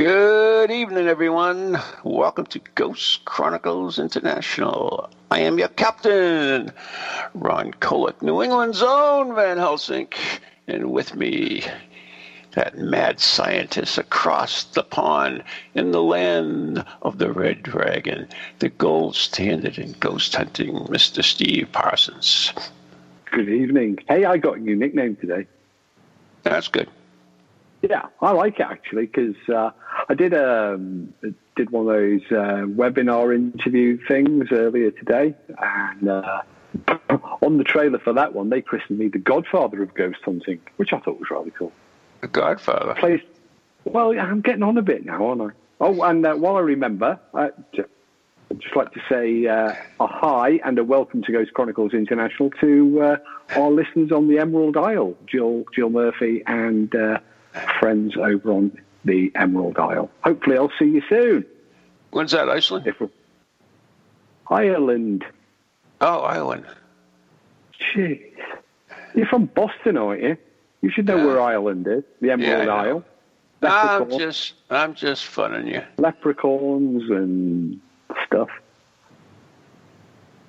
Good evening, everyone. Welcome to Ghost Chronicles International. I am your captain, Ron Kolek, New England's own Van Helsing, and with me, that mad scientist across the pond in the land of the Red Dragon, the gold standard in ghost hunting, Mr. Steve Parsons. Good evening. Hey, I got a new nickname today. That's good. Yeah, I like it actually because uh, I did um, did one of those uh, webinar interview things earlier today, and uh, on the trailer for that one, they christened me the Godfather of ghost hunting, which I thought was rather cool. The Godfather. Place, well, I'm getting on a bit now, aren't I? Oh, and uh, while I remember, I'd just like to say uh, a hi and a welcome to Ghost Chronicles International to uh, our listeners on the Emerald Isle, Jill, Jill Murphy, and uh, friends over on the Emerald Isle. Hopefully, I'll see you soon. When's that, Iceland? Ireland. Oh, Ireland. Jeez. You're from Boston, aren't you? You should know Yeah. where Ireland is. The Emerald Yeah, I. Isle. I'm just, I'm just funning you. leprechauns and stuff.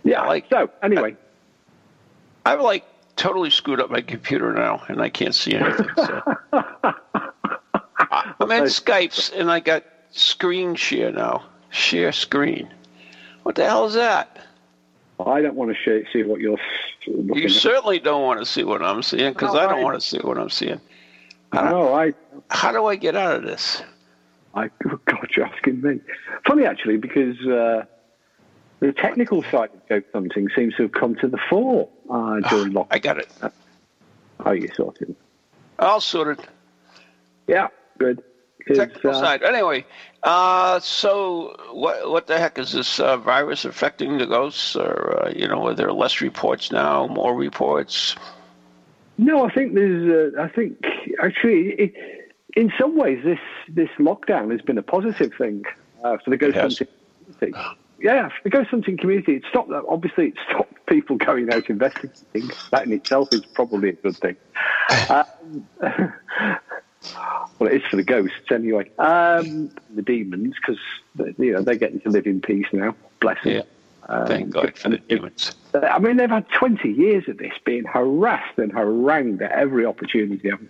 Yeah. Like- so anyway, I've like totally screwed up my computer now, and I can't see anything. So. I'm in Skype's, and I got screen share now. Share screen. What the hell is that? I don't want to see what you're You at. certainly don't want to see what I'm seeing because No, I don't I- want to see what I'm seeing. I don't- No, I, How do I get out of this? I, oh God, you're asking me. Funny actually, because uh, the technical side of ghost hunting seems to have come to the fore uh, during lockdown. I got it. How you sorted? All sorted. Yeah, good. Technical uh, side. Anyway, uh, so what what the heck is this uh, virus affecting the ghosts? Or uh, you know, are there less reports now, more reports? No, I think there's. Uh, I think actually, it, in some ways, this this lockdown has been a positive thing uh, for the ghost hunting community. Yeah, for the ghost hunting community, it stopped. Obviously, it stopped people going out investigating. That in itself is probably a good thing. Well, it is for the ghosts anyway. Um, the demons, because you know they're getting to live in peace now. Bless them. Yeah. Um, Thank God for the demons. I mean, they've had 20 years of this being harassed and harangued at every opportunity, haven't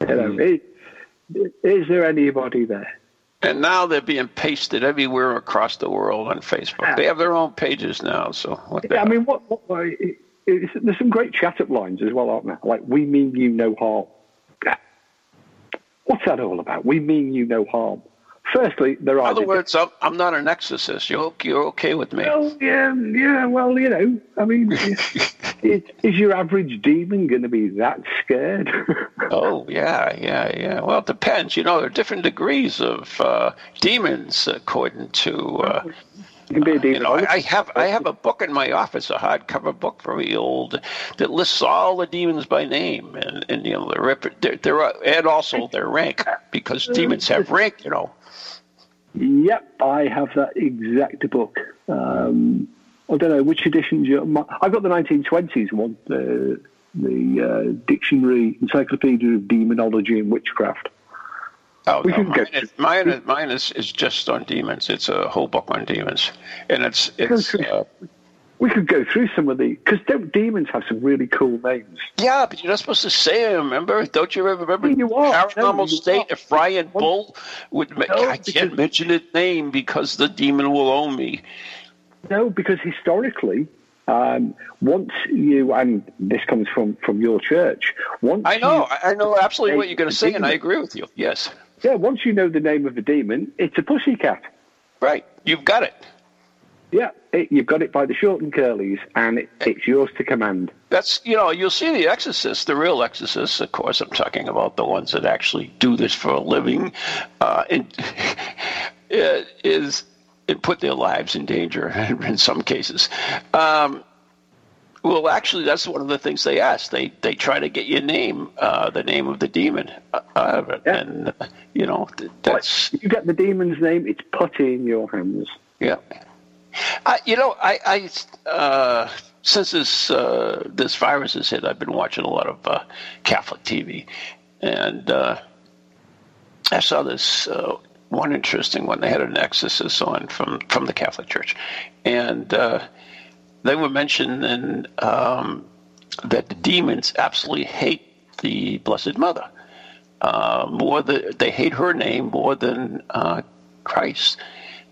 they? You know, is, is there anybody there? And now they're being pasted everywhere across the world on Facebook. They have their own pages now. So I mean, what, what, what- it, it's, there's some great chat up lines as well, aren't there? Like, we mean you no harm. What's that all about? We mean you no harm. Firstly, there in are. other words, I'm, I'm not an exorcist. You're okay, you're okay with me. Well, yeah, yeah. Well, you know, I mean, is, is your average demon going to be that scared? Oh yeah, yeah, yeah. Well, it depends. You know, there are different degrees of uh, demons according to. Uh, You can be a you know, I, I have I have a book in my office, a hardcover book, from the old, that lists all the demons by name, and, and you know, they're, rep- they're, they're and also their rank because demons have rank. You know. Yep, I have that exact book. Um, I don't know which edition. You, I've got the 1920s one, the the uh, Dictionary Encyclopedia of Demonology and Witchcraft. Oh, We no, can mine, get- is, mine, is, mine is, is just on demons. It's a whole book on demons, and it's it's uh, We could go through some of the because don't demons have some really cool names? yeah, but you're not supposed to say them. Remember? Don't you ever remember You are. paranormal No, state? If Brian Bull would, No, I can't mention his name because the demon will own me. No, because historically, um, once you and this comes from from your church. Once I know, I I know absolutely what you're going to say, and I agree with you. Yes, yeah, once you know the name of the demon, it's a pussycat. right. You've got it. Yeah, it, you've got it by the short and curlies, and it, it's yours to command. That's you know you'll see the exorcists, the real exorcists. Of course, I'm talking about the ones that actually do this for a living, uh, and is and put their lives in danger in some cases. Um, well, actually, that's one of the things they ask. They they try to get your name, uh, the name of the demon out of it, Yeah. and uh, you know that's You get the demon's name, it's putty in your hands. yeah. I, you know, I, I uh, since this uh, this virus has hit, I've been watching a lot of uh, Catholic TV, and uh, I saw this uh, one interesting one. They had an exorcist on from from the Catholic Church, and uh, they were mentioning um, that the demons absolutely hate the Blessed Mother uh, more than they hate her name more than uh, Christ.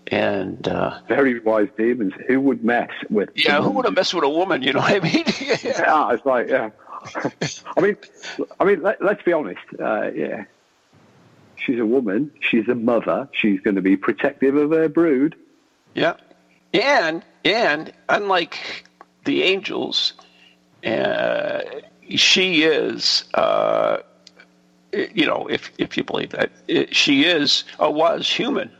And uh, Very wise demons. Who would mess with? yeah, who would have messed with a woman? You know what I mean? yeah. Yeah, it's like yeah. I mean, I mean, let, let's be honest. Uh, yeah, she's a woman. She's a mother. She's going to be protective of her brood. yeah, and and unlike the angels, uh, she is. Uh, you know, if if you believe that, it, she is or was human.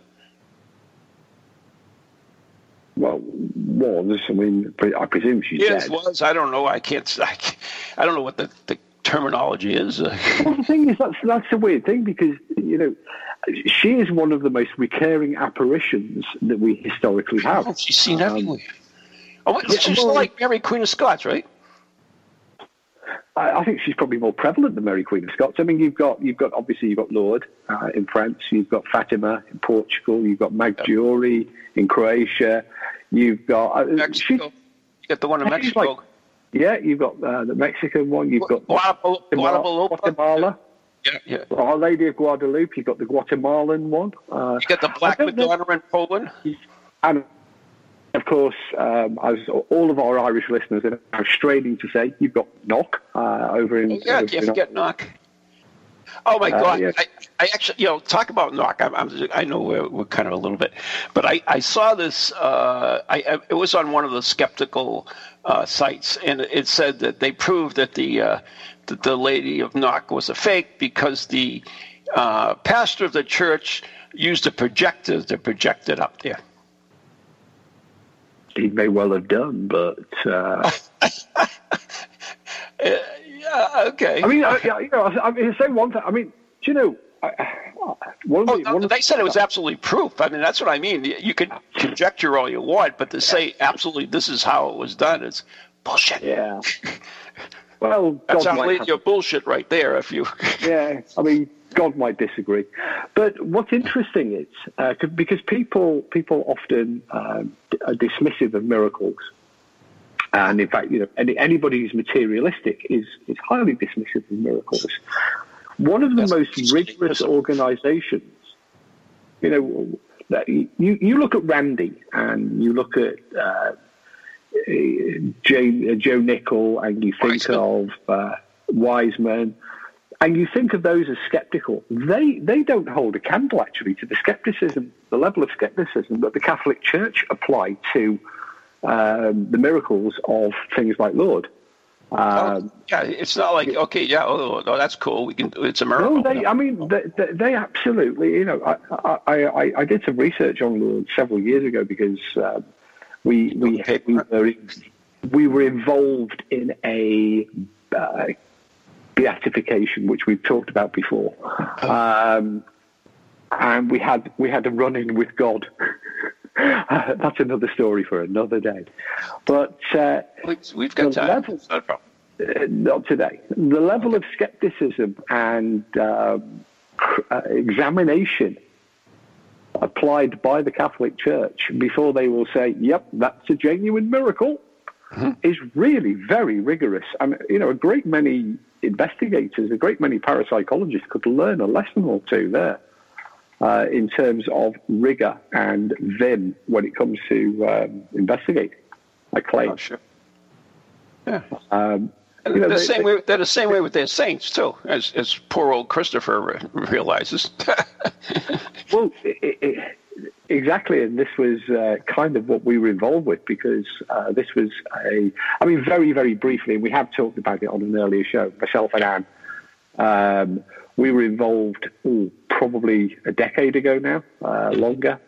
Well, was I mean, I presume she's Yes, dead. was. I don't know. I can't. I, I don't know what the, the terminology is. Uh, Well, the thing is, that's that's a weird thing because you know she is one of the most recurring apparitions that we historically have. Oh, she's seen Um, everywhere. Oh, yeah, she's well- like Mary Queen of Scots, right? I, I think she's probably more prevalent than Mary Queen of Scots. I mean, you've got you've got obviously you've got Lourdes uh, in France, you've got Fatima in Portugal, you've got Medjugorje in Croatia, you've got uh, Mexico. You got the one in Mexico. like- yeah, you've got uh, the Mexican one, you've got Guadalupe. Guatemala, Guatemala, Yeah, yeah. Our Lady of Guadalupe, you've got the Guatemalan one, uh, You got the Black Madonna in Poland. and of course, um, as all of our Irish listeners are straining to say, you've got Knock uh, over in. Oh, yeah, over can't forget Knock. Oh my Uh, God! yeah. I, I actually, you know, talk about Knock. I'm, I'm, I know we're, we're kind of a little bit, but I, I saw this. Uh, I, I, it was on one of the skeptical uh, sites, and it said that they proved that the uh, that the Lady of Knock was a fake because the uh, pastor of the church used a projector to project it up there. he may well have done, but uh, Yeah, okay. I mean, I, yeah, you know, I mean, say one thing. I mean, do you know, I, one of Oh, the, no, one they the- said it was absolutely proof. I mean, that's what I mean. You can conjecture all you want, but to say absolutely this is how it was done is bullshit. Yeah. Well, That's God how might late have- your bullshit right there. If you, yeah, I mean, God might disagree, but what's interesting is uh, 'cause- because people people often d- are dismissive of miracles, and in fact, you know, any, anybody who's materialistic is is highly dismissive of miracles. One of the Yes, most rigorous organisations, you know, you you look at Randi and you look at. Uh, Jay, uh, Joe Nickell, and you think of uh, Wiseman, and you think of those as skeptical. They they don't hold a candle actually to the skepticism, the level of skepticism that the Catholic Church applied to um, the miracles of things like Lourdes. Um, yeah, it's not like okay, yeah, oh, oh, that's cool. We can. It's a miracle. no, they. I mean, they, they, absolutely. You know, I, I, I, I did some research on Lourdes several years ago because um, we we Okay. we were we were involved in a uh, beatification, which we've talked about before, um, and we had we had a run in with God. That's another story for another day, but. Uh, We- We've got time. level- not problem. uh, not today. The level of skepticism and cr- uh, examination applied by the Catholic Church before they will say, "Yep, that's a genuine miracle," is really very rigorous. I mean, you know, a great many investigators, a great many parapsychologists could learn a lesson or two there. Uh, in terms of rigor and vim when it comes to um, investigating, I claim. Oh, sure. Yeah. Um, you know, the they- same they- way. They're the same way with their saints too, as as poor old Christopher realizes. Well, it, it, exactly, and this was uh, kind of what we were involved with because uh, this was a, I mean, very, very briefly, and we have talked about it on an earlier show, myself and Anne. Um, we were involved ooh, probably a decade ago now, uh, longer,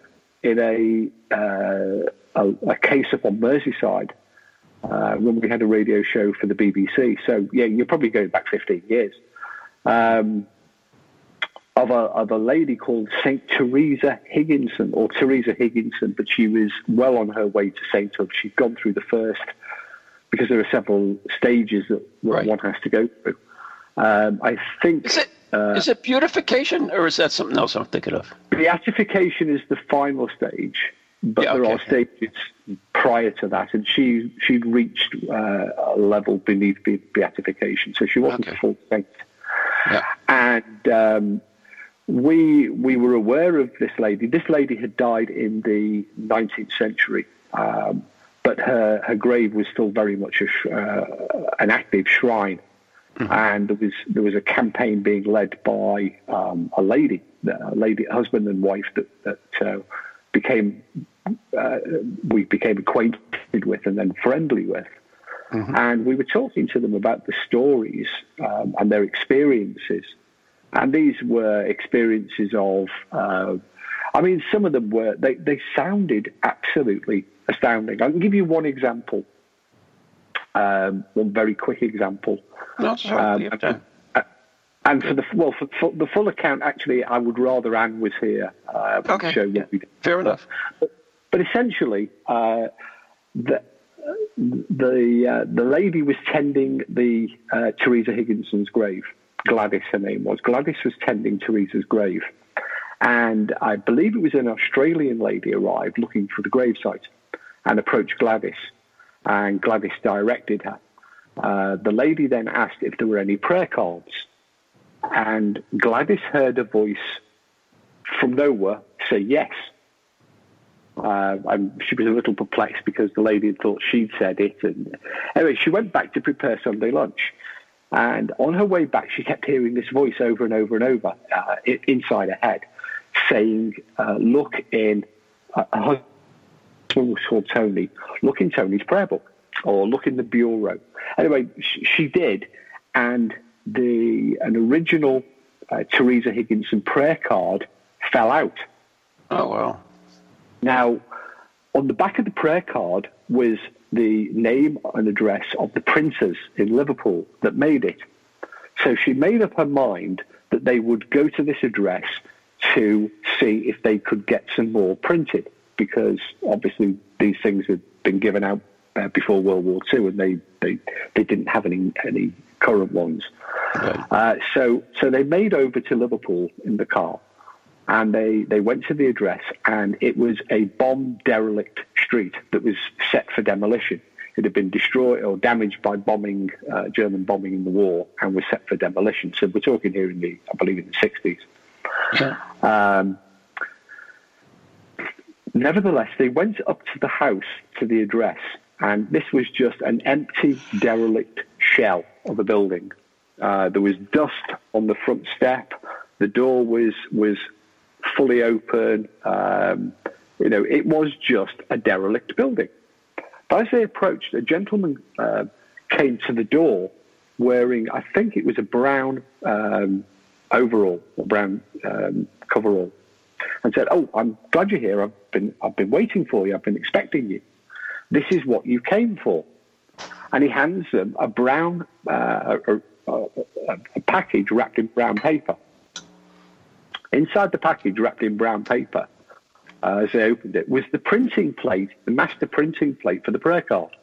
in a, uh, a, a case up on Merseyside uh, when we had a radio show for the BBC. So yeah, you're probably going back 15 years. Um, of a, of a lady called St. Teresa Higginson, or Teresa Higginson, but she was well on her way to sainthood. She'd gone through the first, because there are several stages that, that right. one has to go through. Um, I think. Is it, uh, is it beautification, or is that something else I'm thinking of? Beatification is the final stage, but yeah, okay. there are stages prior to that, and she she'd reached uh, a level beneath beatification, so she wasn't okay. a full saint. Yeah. And um, we we were aware of this lady. This lady had died in the 19th century, um, but her her grave was still very much a, uh, an active shrine, mm-hmm. and there was there was a campaign being led by um, a lady, a lady husband and wife that that uh, became uh, we became acquainted with and then friendly with. Mm-hmm. And we were talking to them about the stories um, and their experiences and these were experiences of, uh, I mean, some of them were, they, they sounded absolutely astounding. I can give you one example, um, one very quick example. No, um, and, and for the well, for, for, the full account, actually, I would rather Anne was here uh, okay. show yeah. Fair enough. But, but essentially, uh, the the uh, the lady was tending the uh, Teresa Higginson's grave, Gladys, her name was. Gladys was tending Teresa's grave. And I believe it was an Australian lady arrived looking for the gravesite and approached Gladys. And Gladys directed her. Uh, the lady then asked if there were any prayer cards. And Gladys heard a voice from nowhere say yes. Uh, she was a little perplexed because the lady had thought she'd said it. And anyway, she went back to prepare Sunday lunch. And on her way back, she kept hearing this voice over and over and over uh, inside her head saying, uh, Look in, uh, was called Tony, look in Tony's prayer book or look in the bureau. Anyway, she, she did. And the an original uh, Teresa Higginson prayer card fell out. Oh, well. Now, on the back of the prayer card was the name and address of the printers in Liverpool that made it. So she made up her mind that they would go to this address to see if they could get some more printed because obviously these things had been given out uh, before World War II and they, they, they didn't have any, any current ones. Right. Uh, so, so they made over to Liverpool in the car and they, they went to the address, and it was a bomb derelict street that was set for demolition. It had been destroyed or damaged by bombing, uh, German bombing in the war, and was set for demolition. So we're talking here in the, I believe, in the 60s. Yeah. Um, nevertheless, they went up to the house, to the address, and this was just an empty, derelict shell of a building. Uh, there was dust on the front step. The door was was fully open. Um, you know, it was just a derelict building. But as they approached, a gentleman uh, came to the door wearing, I think it was a brown um, overall, a brown um, coverall, and said, "Oh, I'm glad you're here. I've been, I've been waiting for you. I've been expecting you. This is what you came for." And he hands them a brown, uh, a, a, a package wrapped in brown paper. Inside the package, wrapped in brown paper, uh, as they opened it, was the printing plate, the master printing plate for the prayer card.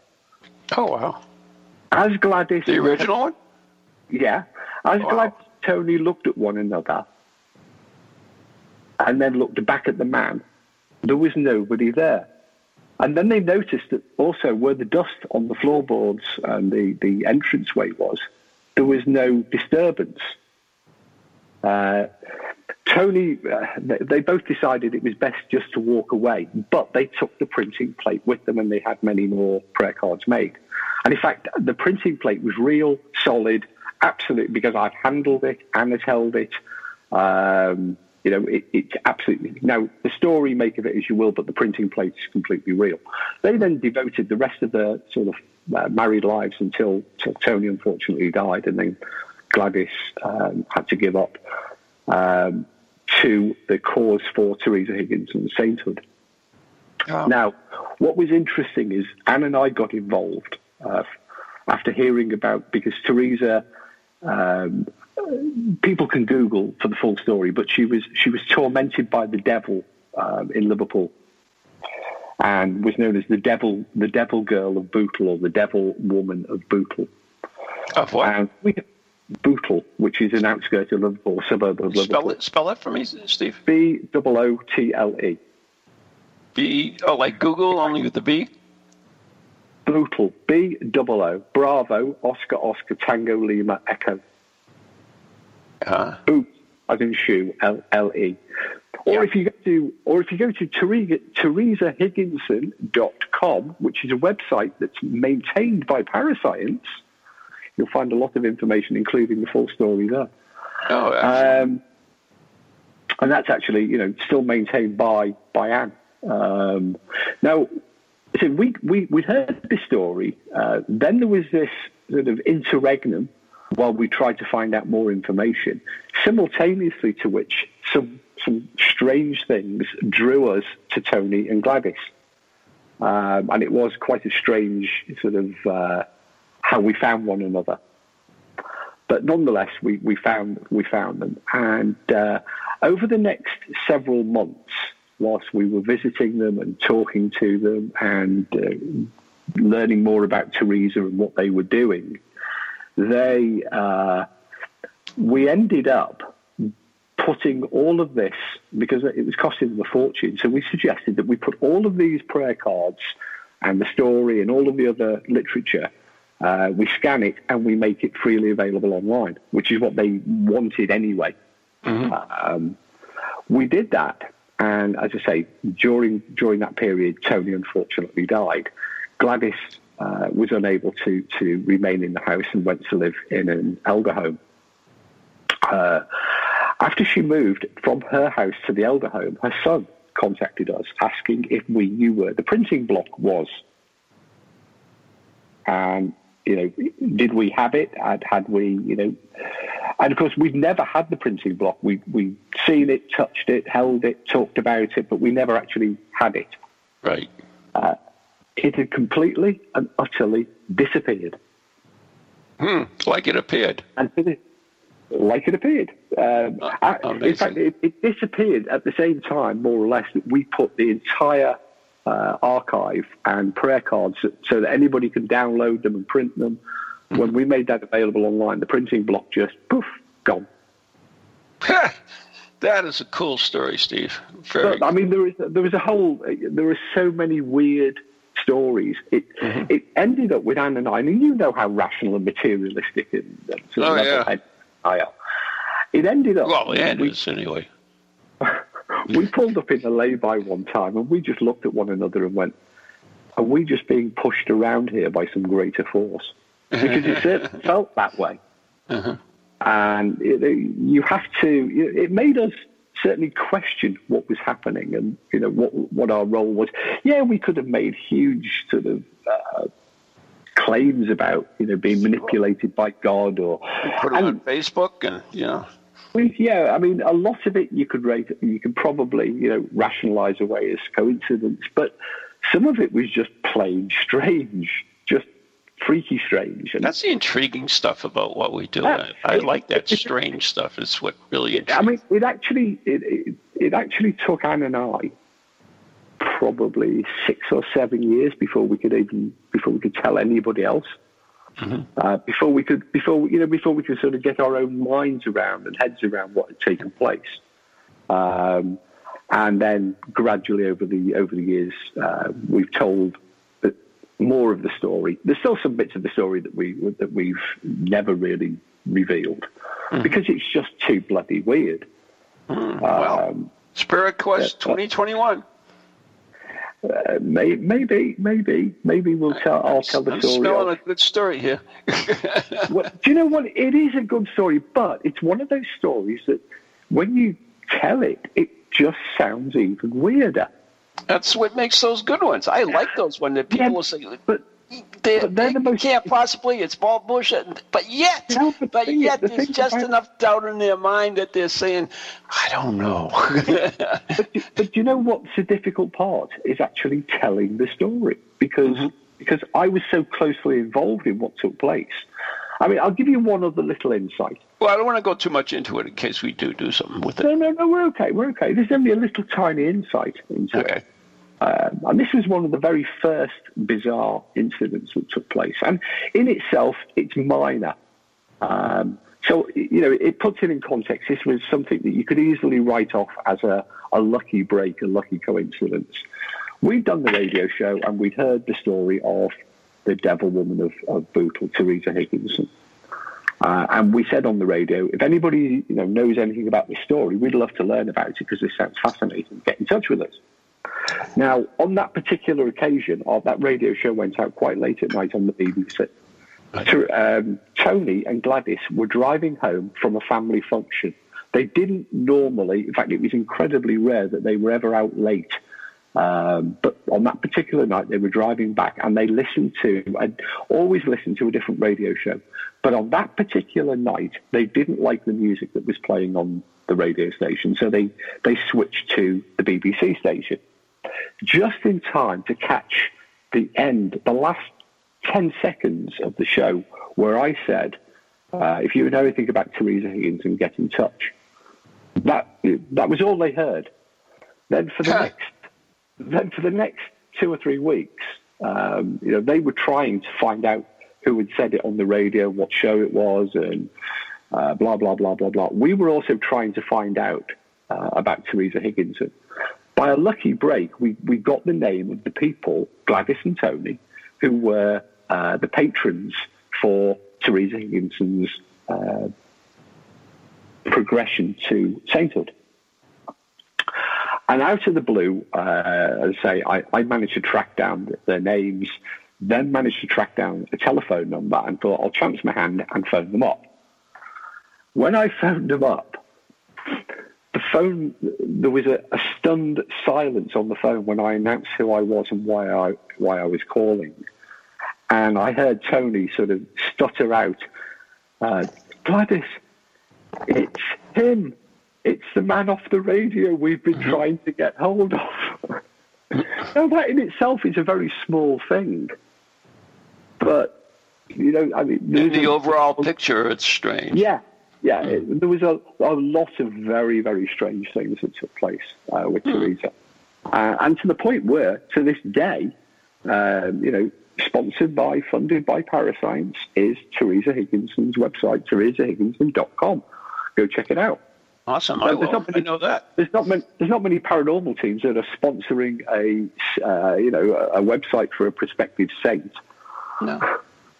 Oh, wow. As Gladys. The original one? Yeah. As wow. Gladys Tony looked at one another and then looked back at the man, there was nobody there. And then they noticed that also where the dust on the floorboards and the, the entranceway was, there was no disturbance. Uh, Tony, uh, they both decided it was best just to walk away, but they took the printing plate with them and they had many more prayer cards made. And in fact, the printing plate was real, solid, absolute, because I've handled it, Anne's held it. Um, You know, it, it's absolutely now the story make of it as you will, but the printing plate is completely real. They then devoted the rest of their sort of uh, married lives until, until Tony unfortunately died, and then Gladys um, had to give up um, to the cause for Teresa Higginson's sainthood. Oh. Now, what was interesting is Anne and I got involved uh, after hearing about because Teresa. Um, people can Google for the full story, but she was she was tormented by the devil um, in Liverpool, and was known as the devil the devil girl of Bootle or the devil woman of Bootle. Of what? And we, Bootle, which is an outskirts of Liverpool, suburb of Liverpool. Spell it, spell it for me, Steve. B O O T L E. B oh like Google only with the B. Bootle. B O O Bravo Oscar Oscar Tango Lima Echo. Uh-huh. Boot, as in shoe, L L E. Or yeah. if you go to, or if you go to Teresa, TeresaHigginson.com, which is a website that's maintained by Parascience, you'll find a lot of information, including the full story there. Oh, um, and that's actually, you know, still maintained by by Anne. Um, now, so we we we heard this story. Uh, then there was this sort of interregnum while we tried to find out more information, simultaneously to which some, some strange things drew us to Tony and Gladys. Um, and it was quite a strange sort of uh, how we found one another. But nonetheless, we, we found we found them, and uh, over the next several months, whilst we were visiting them and talking to them and uh, learning more about Teresa and what they were doing, they uh, we ended up putting all of this because it was costing them a fortune. So we suggested that we put all of these prayer cards and the story and all of the other literature. Uh, we scan it and we make it freely available online, which is what they wanted anyway. Mm-hmm. Um, we did that, and as I say, during during that period, Tony unfortunately died. Gladys uh, was unable to to remain in the house and went to live in an elder home. Uh, after she moved from her house to the elder home, her son contacted us asking if we knew where the printing block was. And you know, did we have it? Had, had we, you know, and of course we'd never had the printing block. We we seen it, touched it, held it, talked about it, but we never actually had it. Right. Uh, it had completely and utterly disappeared. Hmm, like it appeared. And like it appeared. Um, oh, in fact, it, it, disappeared at the same time, more or less, that we put the entire uh, archive and prayer cards so that anybody can download them and print them. Mm-hmm. When we made that available online, the printing block just poof gone. that is a cool story, Steve. Very. But, I mean, there is there was a whole. There are so many weird stories. It mm-hmm. it ended up with Anne and I, and you know how rational and materialistic and, and sort oh, yeah. I are. It ended up. Well, it we, is anyway. we pulled up in a lay-by one time, and we just looked at one another and went, "Are we just being pushed around here by some greater force?" Because it felt that way. Uh-huh. And it, you have to. It made us certainly question what was happening and you know what what our role was. Yeah, we could have made huge sort of uh, claims about you know being manipulated by God or put it and, on Facebook and you know. Yeah, I mean, a lot of it you could rate, you could probably you know rationalise away as coincidence, but some of it was just plain strange, just freaky strange. And That's the intriguing stuff about what we do. I, I like that strange stuff. It's what really. Intrigues. I mean, it actually it, it, it actually took Anne and I probably six or seven years before we could even before we could tell anybody else. Mm-hmm. Uh, before we could before you know before we could sort of get our own minds around and heads around what had taken place. Um, and then gradually over the over the years, uh, we've told more of the story. There's still some bits of the story that we that we've never really revealed mm. because it's just too bloody weird. Mm, well, um, Spirit Quest 2021. Uh, may, maybe, maybe, maybe we'll tell. I'll tell the I'm story. Smelling a good story here. well, do you know what? It is a good story, but it's one of those stories that when you tell it, it just sounds even weirder. That's what makes those good ones. I like those ones the people Yeah, say, but they, but they the most- can't possibly, it's all bullshit. But yet, No, but but, yet the there's just about- enough doubt in their mind that they're saying, I don't know. but, but you know what's the difficult part is actually telling the story because mm-hmm. because I was so closely involved in what took place. I mean, I'll give you one other little insight. well, I don't want to go too much into it in case we do do something with it. No, no, no, we're okay. We're okay. There's only a little tiny insight into Okay. it. Um, and this was one of the very first bizarre incidents that took place. And in itself, it's minor. Um, so, you know, it puts it in context. This was something that you could easily write off as a, a lucky break, a lucky coincidence. We'd done the radio show and we'd heard the story of the devil woman of, of Bootle, Teresa Higginson. Uh, and we said on the radio, if anybody you know knows anything about this story, we'd love to learn about it because this sounds fascinating. Get in touch with us. Now, on that particular occasion, that radio show went out quite late at night on the BBC. Um, Tony and Gladys were driving home from a family function. They didn't normally, in fact, it was incredibly rare that they were ever out late. Um, but on that particular night, they were driving back and they listened to, and always listened to a different radio show. But on that particular night, they didn't like the music that was playing on the radio station, so they, they switched to the BBC station. Just in time to catch the end, the last 10 seconds of the show, where I said, uh, if you know anything about Theresa Teresa Higginson, get in touch. That, that was all they heard. Then for the next then for the next two or three weeks, um, you know, they were trying to find out who had said it on the radio, what show it was, and uh, blah blah blah blah blah. We were also trying to find out uh, about Teresa Higginson. By a lucky break, we, we got the name of the people, Gladys and Tony, who were uh, the patrons for Teresa Higginson's uh, progression to sainthood. And out of the blue, uh, I say, I, I managed to track down their names, then managed to track down a telephone number and thought, I'll chance my hand and phone them up. When I phoned them up, the phone, there was a, a stunned silence on the phone when I announced who I was and why I, why I was calling. And I heard Tony sort of stutter out, uh, Gladys, it's him. It's the man off the radio we've been trying to get hold of. now, that in itself is a very small thing. But, you know, I mean, In the a- overall picture, it's strange. yeah, yeah. It, there was a, a lot of very, very strange things that took place uh, with Teresa. Uh, and to the point where, to this day, um, you know, sponsored by, funded by Parascience, is Teresa Higginson's website, teresahigginson.com. Go check it out. Awesome. Well, I, there's not I many- know that. There's not many, there's not many paranormal teams that are sponsoring a, uh, you know, a, a website for a prospective saint. No.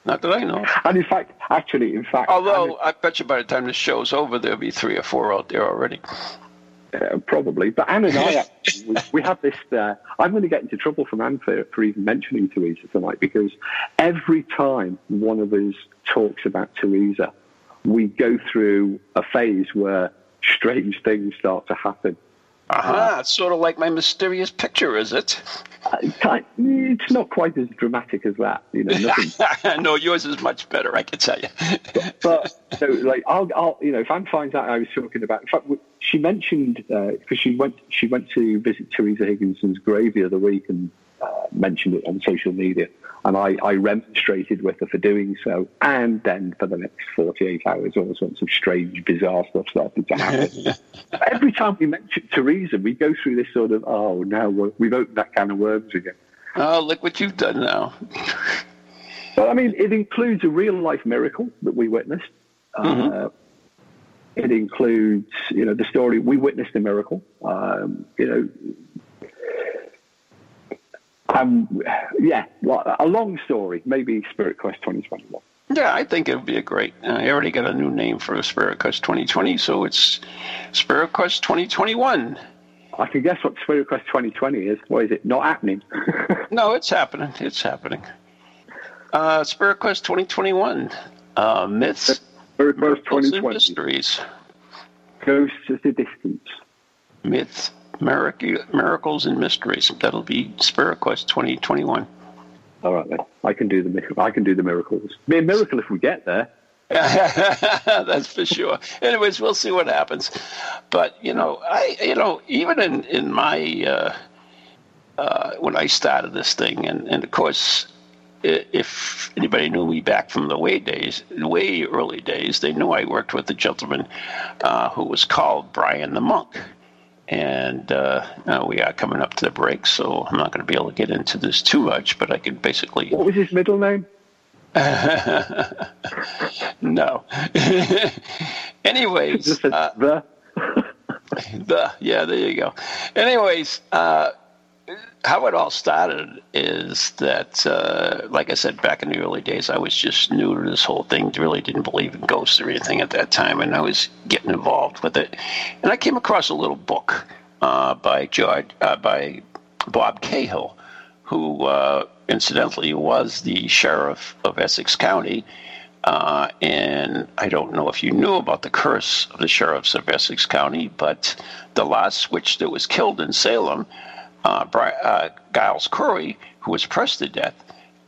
Not that I know. And in fact, actually, in fact, Although, I bet you by the time this show's over, there'll be three or four out there already. Uh, probably. But Anne and I, actually, we, we have this. Uh, I'm going to get into trouble from Anne for, for even mentioning Teresa tonight because every time one of us talks about Teresa, we go through a phase where strange things start to happen. Uh-huh. It's sort of like my mysterious picture, is it? Uh, It's not quite as dramatic as that, you know. Nothing. no, yours is much better, I can tell you. but so like I'll, I'll you know if Anne finds out I was talking about in fact she mentioned because she went she went to visit Teresa Higginson's grave the other week and uh, mentioned it on social media and I, I remonstrated with her for doing so and then for the next 48 hours all sorts of strange bizarre stuff started to happen every time we mention Teresa we go through this sort of oh now we're, we've opened that can of worms again oh, look what you've done now. But I mean, it includes a real life miracle that we witnessed. Uh, it includes, you know, the story we witnessed a miracle. Um, you know, um, yeah, well, a long story. Maybe Spirit Quest 2021. Yeah, I think it would be a great. Uh, I already got a new name for Spirit Quest 2020, so it's Spirit Quest 2021. I can guess what Spirit Quest 2020 is. What is it? Not happening. No, it's happening. It's happening. Uh, Spirit Quest 2021. Uh, myths, Spirit Quest miracles, and 2020. mysteries. Ghosts of the distance. myth, miracles, and mysteries. That'll be Spirit Quest 2021. All right then, I can do the I can do the miracles. Be a miracle if we get there. That's for sure. Anyways, we'll see what happens. But you know, I you know even in in my uh, uh, when I started this thing, and and of course, if anybody knew me back from the way days, way early days, they knew I worked with a gentleman uh, who was called Brian the Monk. And uh, we are coming up to the break, so I'm not going to be able to get into this too much, but I could basically. What was his middle name? no. Anyways, uh, the. the yeah, there you go. Anyways, uh, how it all started is that, uh, like I said, back in the early days, I was just new to this whole thing. Really didn't believe in ghosts or anything at that time, and I was getting involved with it. And I came across a little book uh, by George, uh, by Bob Cahill, who uh, incidentally was the sheriff of Essex County. Uh, and I don't know if you knew about the curse of the sheriffs of Essex County, but the last witch that was killed in Salem uh, uh, Giles Corey, who was pressed to death,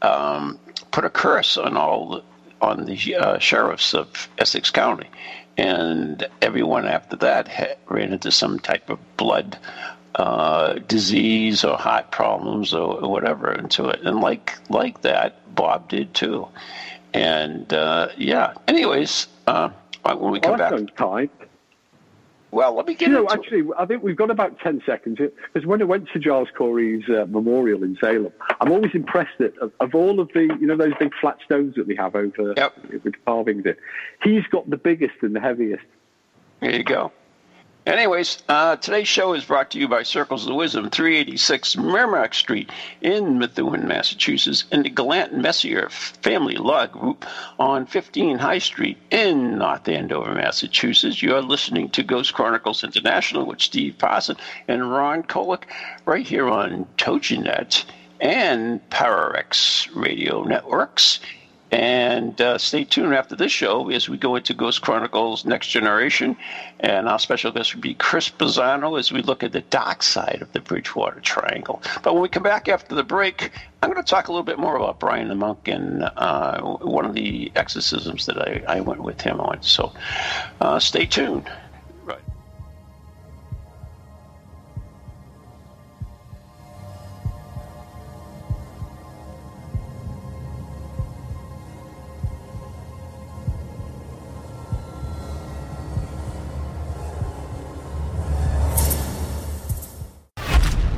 um, put a curse on all the, on the uh, sheriffs of Essex County, and everyone after that ran into some type of blood uh, disease or heart problems or, whatever into it, and like like that, Bob did too, and uh, yeah. Anyways, uh, when we come back, time. Well, let me get you know, actually, I think we've got about 10 seconds. Because when I went to Giles Corey's uh, memorial in Salem, I'm always impressed that of, of, all of the, you know, those big flat stones that we have over yep. with carvings in, he's got the biggest and the heaviest. There you go. Anyways, uh, today's show is brought to you by Circles of Wisdom, 386 Merrimack Street in Methuen, Massachusetts, and the Gallant Messier Family Law Group on 15 High Street in North Andover, Massachusetts. You are listening to Ghost Chronicles International with Steve Parson and Ron Kolek right here on TogiNet and Pararex Radio Networks. And uh, stay tuned after this show as we go into Ghost Chronicles Next Generation. And our special guest will be Chris Balzano as we look at the dark side of the Bridgewater Triangle. But when we come back after the break, I'm going to talk a little bit more about Brian the Monk and uh, one of the exorcisms that I, I, went with him on. So uh, stay tuned.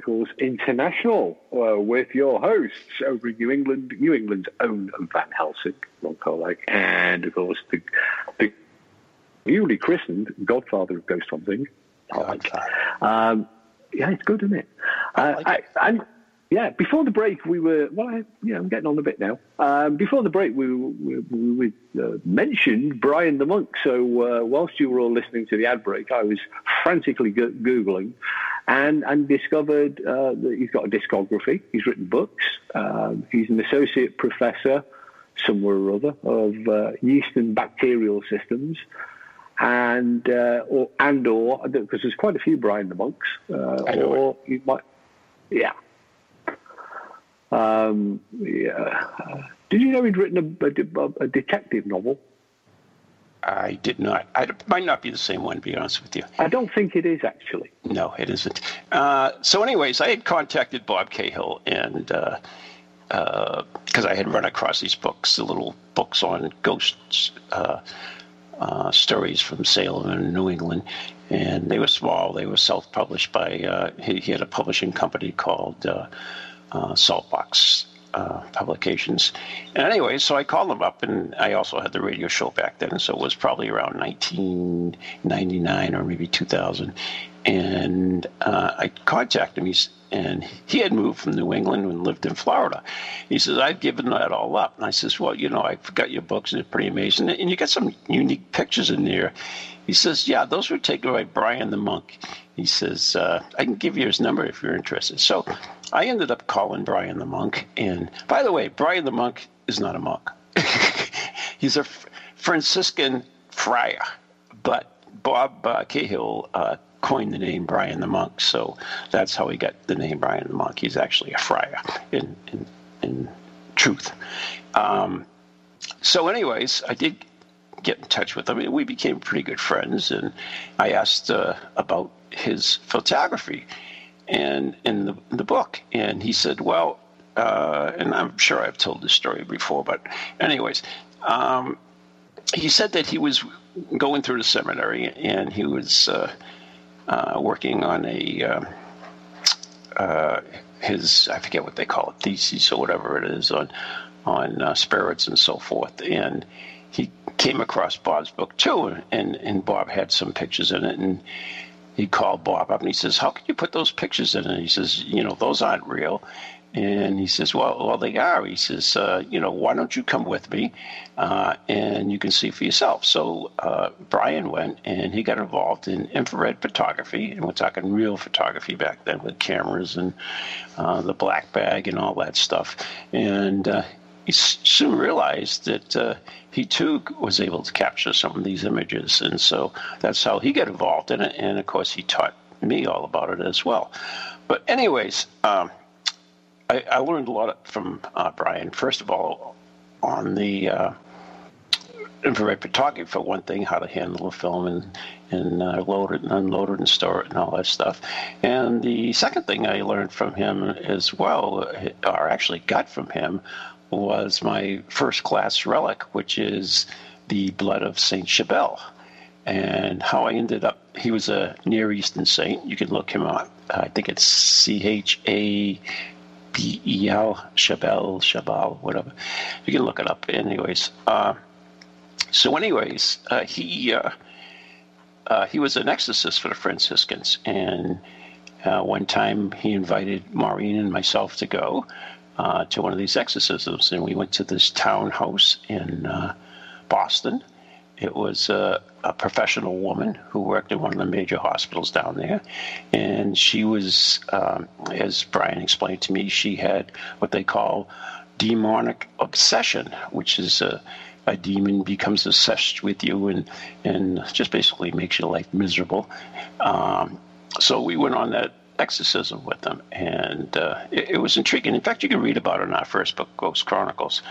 Chronicles International uh, with your hosts over in New England, New England's own Van Helsing, Ron and of course the, the newly christened godfather of ghost hunting. Um, yeah, it's good, isn't it? Uh, like. I, Yeah, before the break, we were, well, I, yeah, I'm getting on a bit now. Um, before the break, we, we, we uh, mentioned Brian the Monk. So uh, whilst you were all listening to the ad break, I was frantically go- Googling and, and discovered uh, that he's got a discography. He's written books. Um, he's an associate professor somewhere or other of uh, yeast and bacterial systems and uh, or and or because there's quite a few Brian the Monks, uh, or you might, yeah, um, yeah. Did you know he'd written a, a, a detective novel? I did not. I, it might not be the same one, to be honest with you. I don't think it is actually. No, it isn't. Uh, so, anyways, I had contacted Bob Cahill, and because uh, uh, I had run across these books, the little books on ghosts, uh, uh, stories from Salem and New England, and they were small. They were self-published by. Uh, he, he, had a publishing company called uh, Saltbox uh, publications. And anyway, so I called them up, and I also had the radio show back then, so it was probably around 1999 or maybe 2000. And uh, I contacted him, he's, and he had moved from New England and lived in Florida. He says, I've given that all up. And I says, Well, you know, I've got your books, and they're pretty amazing. And you got some unique pictures in there. He says, Yeah, those were taken by Brian the Monk. He says, uh, I can give you his number if you're interested. So I ended up calling Brian the monk. And by the way, Brian the monk is not a monk, he's a Franciscan friar. But Bob uh, Cahill uh, coined the name Brian the monk. So that's how he got the name Brian the monk. He's actually a friar in, in, in truth. Um, so, anyways, I did get in touch with him. We became pretty good friends, and I asked uh, about his photography and in the, the book. And he said, well, uh, and I'm sure I've told this story before, but anyways, um, he said that he was going through the seminary and he was uh, uh, working on a um, uh, his I forget what they call it thesis or whatever it is on on uh, spirits and so forth, and he came across Bob's book too, and and Bob had some pictures in it, and he called Bob up and he says, "How can you put those pictures in?" And he says, "You know, those aren't real." And he says, "Well, well, they are." He says, uh, "You know, why don't you come with me, uh, and you can see for yourself." So uh, Brian went and he got involved in infrared photography, and we're talking real photography back then with cameras and uh, the black bag and all that stuff. And uh, he soon realized that uh, he too was able to capture some of these images, and so that's how he got involved in it. And of course, he taught me all about it as well. But anyways, um, I, I, learned a lot from uh, Brian. First of all, on the uh, infrared photography for one thing, how to handle a film and and uh, load it and unload it and store it and all that stuff. And the second thing I learned from him as well, or actually got from him, was my first class relic, which is the blood of Saint Charbel. And how I ended up, he was a Near Eastern saint. You can look him up. I think it's C H A B E L, Charbel, Chabal, whatever. You can look it up, anyways. Uh, so, anyways, uh, he uh, uh he was an exorcist for the Franciscans, and uh, one time he invited Maureen and myself to go to one of these exorcisms, and we went to this townhouse in Boston. It was a, a, professional woman who worked in one of the major hospitals down there, and she was, um, as Brian explained to me, she had what they call demonic obsession, which is a, a demon becomes obsessed with you and and just basically makes your life miserable. Um, so we went on that exorcism with them, and uh, it, it, was intriguing. In fact, you can read about it in our first book, Ghost Chronicles.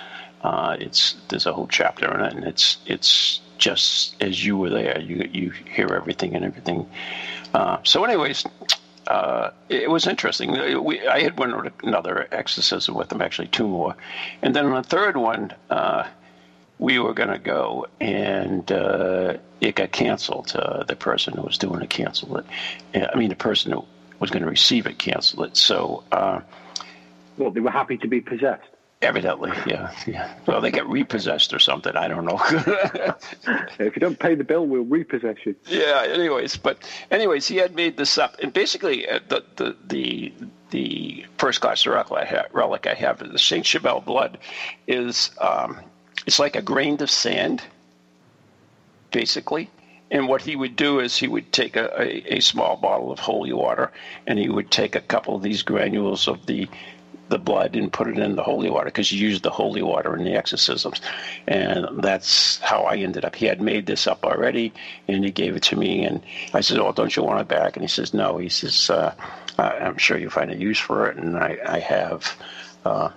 Uh, it's there's a whole chapter in it, and it's it's just as you were there. You you hear everything and everything. Uh, so, anyways, uh, it was interesting. We, I had one another exorcism with them, actually two more, and then on the third one, uh, we were going to go, and uh, it got canceled. Uh, the person who was doing it canceled it. I mean, the person who was going to receive it canceled it. So, uh, well, they were happy to be possessed. Evidently, yeah, yeah. Well, they get repossessed or something. I don't know. If you don't pay the bill, we'll repossess you. yeah. Anyways, but anyways, he had made this up, and basically, uh, the the the the first class relic I have, the Saint Chabelle blood is um, it's like a grain of sand, basically. And what he would do is he would take a, a, a small bottle of holy water, and he would take a couple of these granules of the the blood and put it in the holy water because you used the holy water in the exorcisms. And that's how I ended up. He had made this up already and he gave it to me. And I said, Oh, don't you want it back? And he says, No. He says, uh, I'm sure you'll find a use for it. And I, I have. Uh,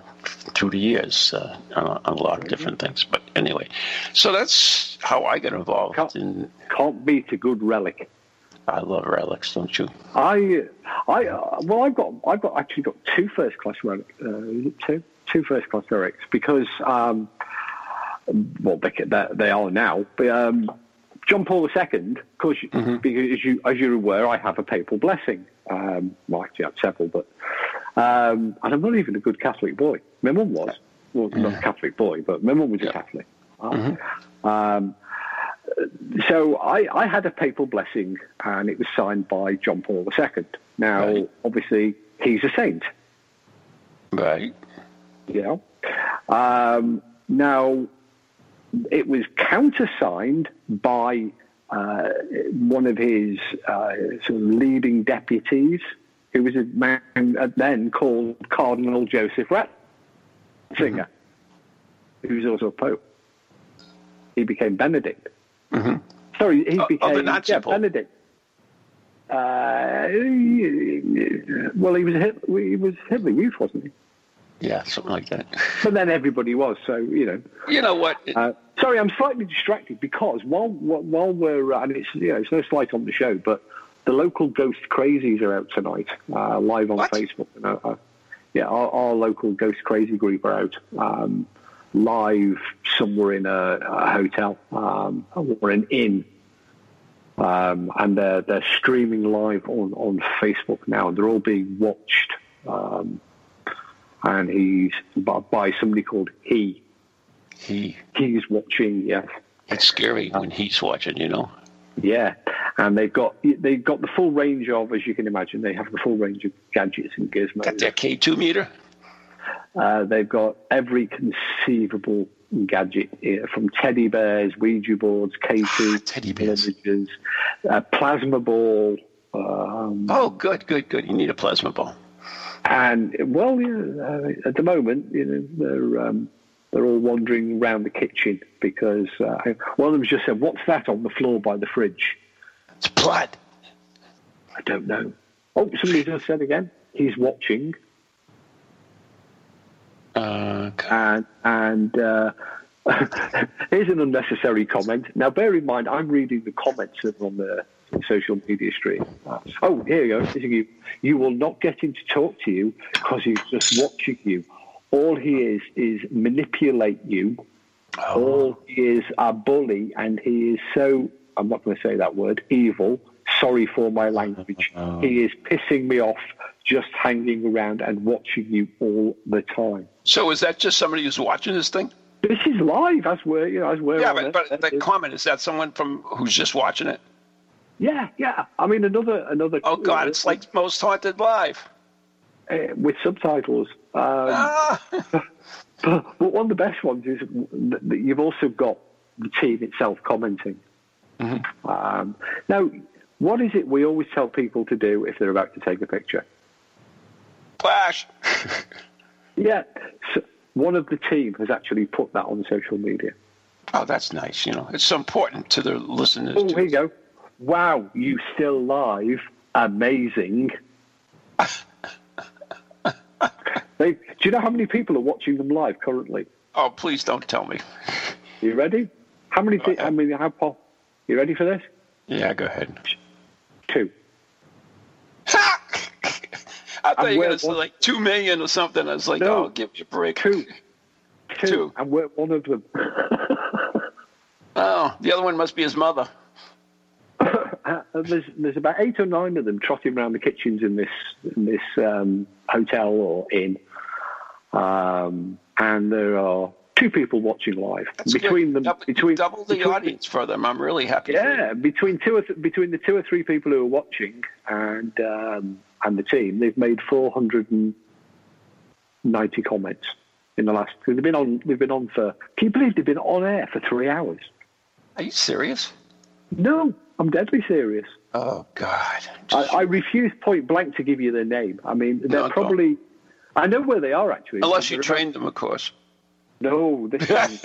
through the years uh, on, a, on a lot of different things, but anyway, so that's how I got involved. Can't- In Can't beat a good relic. I love relics, don't you? I, I, uh, well, I've got, I've got actually got two first class relics, uh, two, two first class relics because, um, well, they, they, are now. But um, John Paul II, because because as you as you're aware, I have a papal blessing. Um, well, actually, I have several, but um, and I'm not even a good Catholic boy. My mum was, well, not a Catholic boy, but my mum was a Catholic. Um, so I, I had a papal blessing, and it was signed by John Paul II. Now, Right. obviously, he's a saint. Right. Know. Um, now, it was countersigned by uh, one of his uh, sort of leading deputies, who was a man then called Cardinal Joseph Ratzinger, who was also a pope. He became Benedict. Sorry, he became Nazi yeah. Benedict. Uh, well, he was he was Hitler Youth, wasn't he? Yeah, something like that. But then everybody was, so you know. You know what? Uh, sorry, I'm slightly distracted because while while we're uh, and it's you know it's no slight on the show, but the local Ghost Crazies are out tonight, uh, live on What? Facebook. And, uh, uh, yeah, our, our local Ghost Crazy group are out um, live somewhere in a, a hotel um, or an inn. Um, and they're, they're streaming live on, on Facebook now. They're all being watched. Um, and he's by, by somebody called He. He He's watching, yeah. it's scary when he's watching, you know. Yeah, and they've got they've got the full range of, as you can imagine, they have the full range of gadgets and gizmos. Got their K two meter. Uh, they've got every conceivable gadget uh, from teddy bears, Ouija boards, cases, Ah, teddy bears. images, uh, plasma ball, um, Oh, good, good, good. You need a plasma ball. and well, yeah, uh, at the moment, you know, they're um, they're all wandering around the kitchen because uh, one of them just said, "What's that on the floor by the fridge?" It's blood. I don't know. Oh, somebody just said again. He's watching, Uh, and and uh, here's an unnecessary comment. Now, bear in mind, I'm reading the comments on the social media stream. Oh, here you go. You, you will not get him to talk to you because he's just watching you. All he is is manipulate you. All he is a bully, and he is so. I'm not going to say that word. Evil. Sorry for my language. He is pissing me off just hanging around and watching you all the time. so is that just somebody who's watching this thing? This is live as we're, you know, as we're Yeah, but, but the comment is that someone from who's just watching it. yeah, yeah. I mean, another, another. Oh God, it's like most haunted live. uh, with subtitles. Um, Ah, but, but one of the best ones is that you've also got the team itself commenting. Um, now, what is it we always tell people to do if they're about to take a picture? Flash. Yeah, so one of the team has actually put that on social media. Oh, that's nice. You know, it's so important to the listeners. Oh, to- here you go. Wow, you still live? Amazing. they, do you know how many people are watching them live currently? Oh, please don't tell me. You ready? How many? Th- I mean, how? po- You ready for this? Yeah, go ahead. Two. I thought And you were going to say like two million or something. I was like, No. oh, give me a break. Two. Two. Two. And we're one of them. Oh, the other one must be his mother. There's there's about eight or nine of them trotting around the kitchens in this in this um, hotel or inn. Um, and there are two people watching live. That's between good. them, double, between double the between- audience for them. I'm really happy. Yeah, between two or th- between the two or three people who are watching and um, and the team, they've made 490 comments in the last. They've been on. They've been on for. Can you believe they've been on air for three hours? Are you serious? No, I'm deadly serious. Oh God. I, I refuse point blank to give you their name. I mean, they're No, no. probably. I know where they are actually. Unless you They're- trained them, of course. No, this is,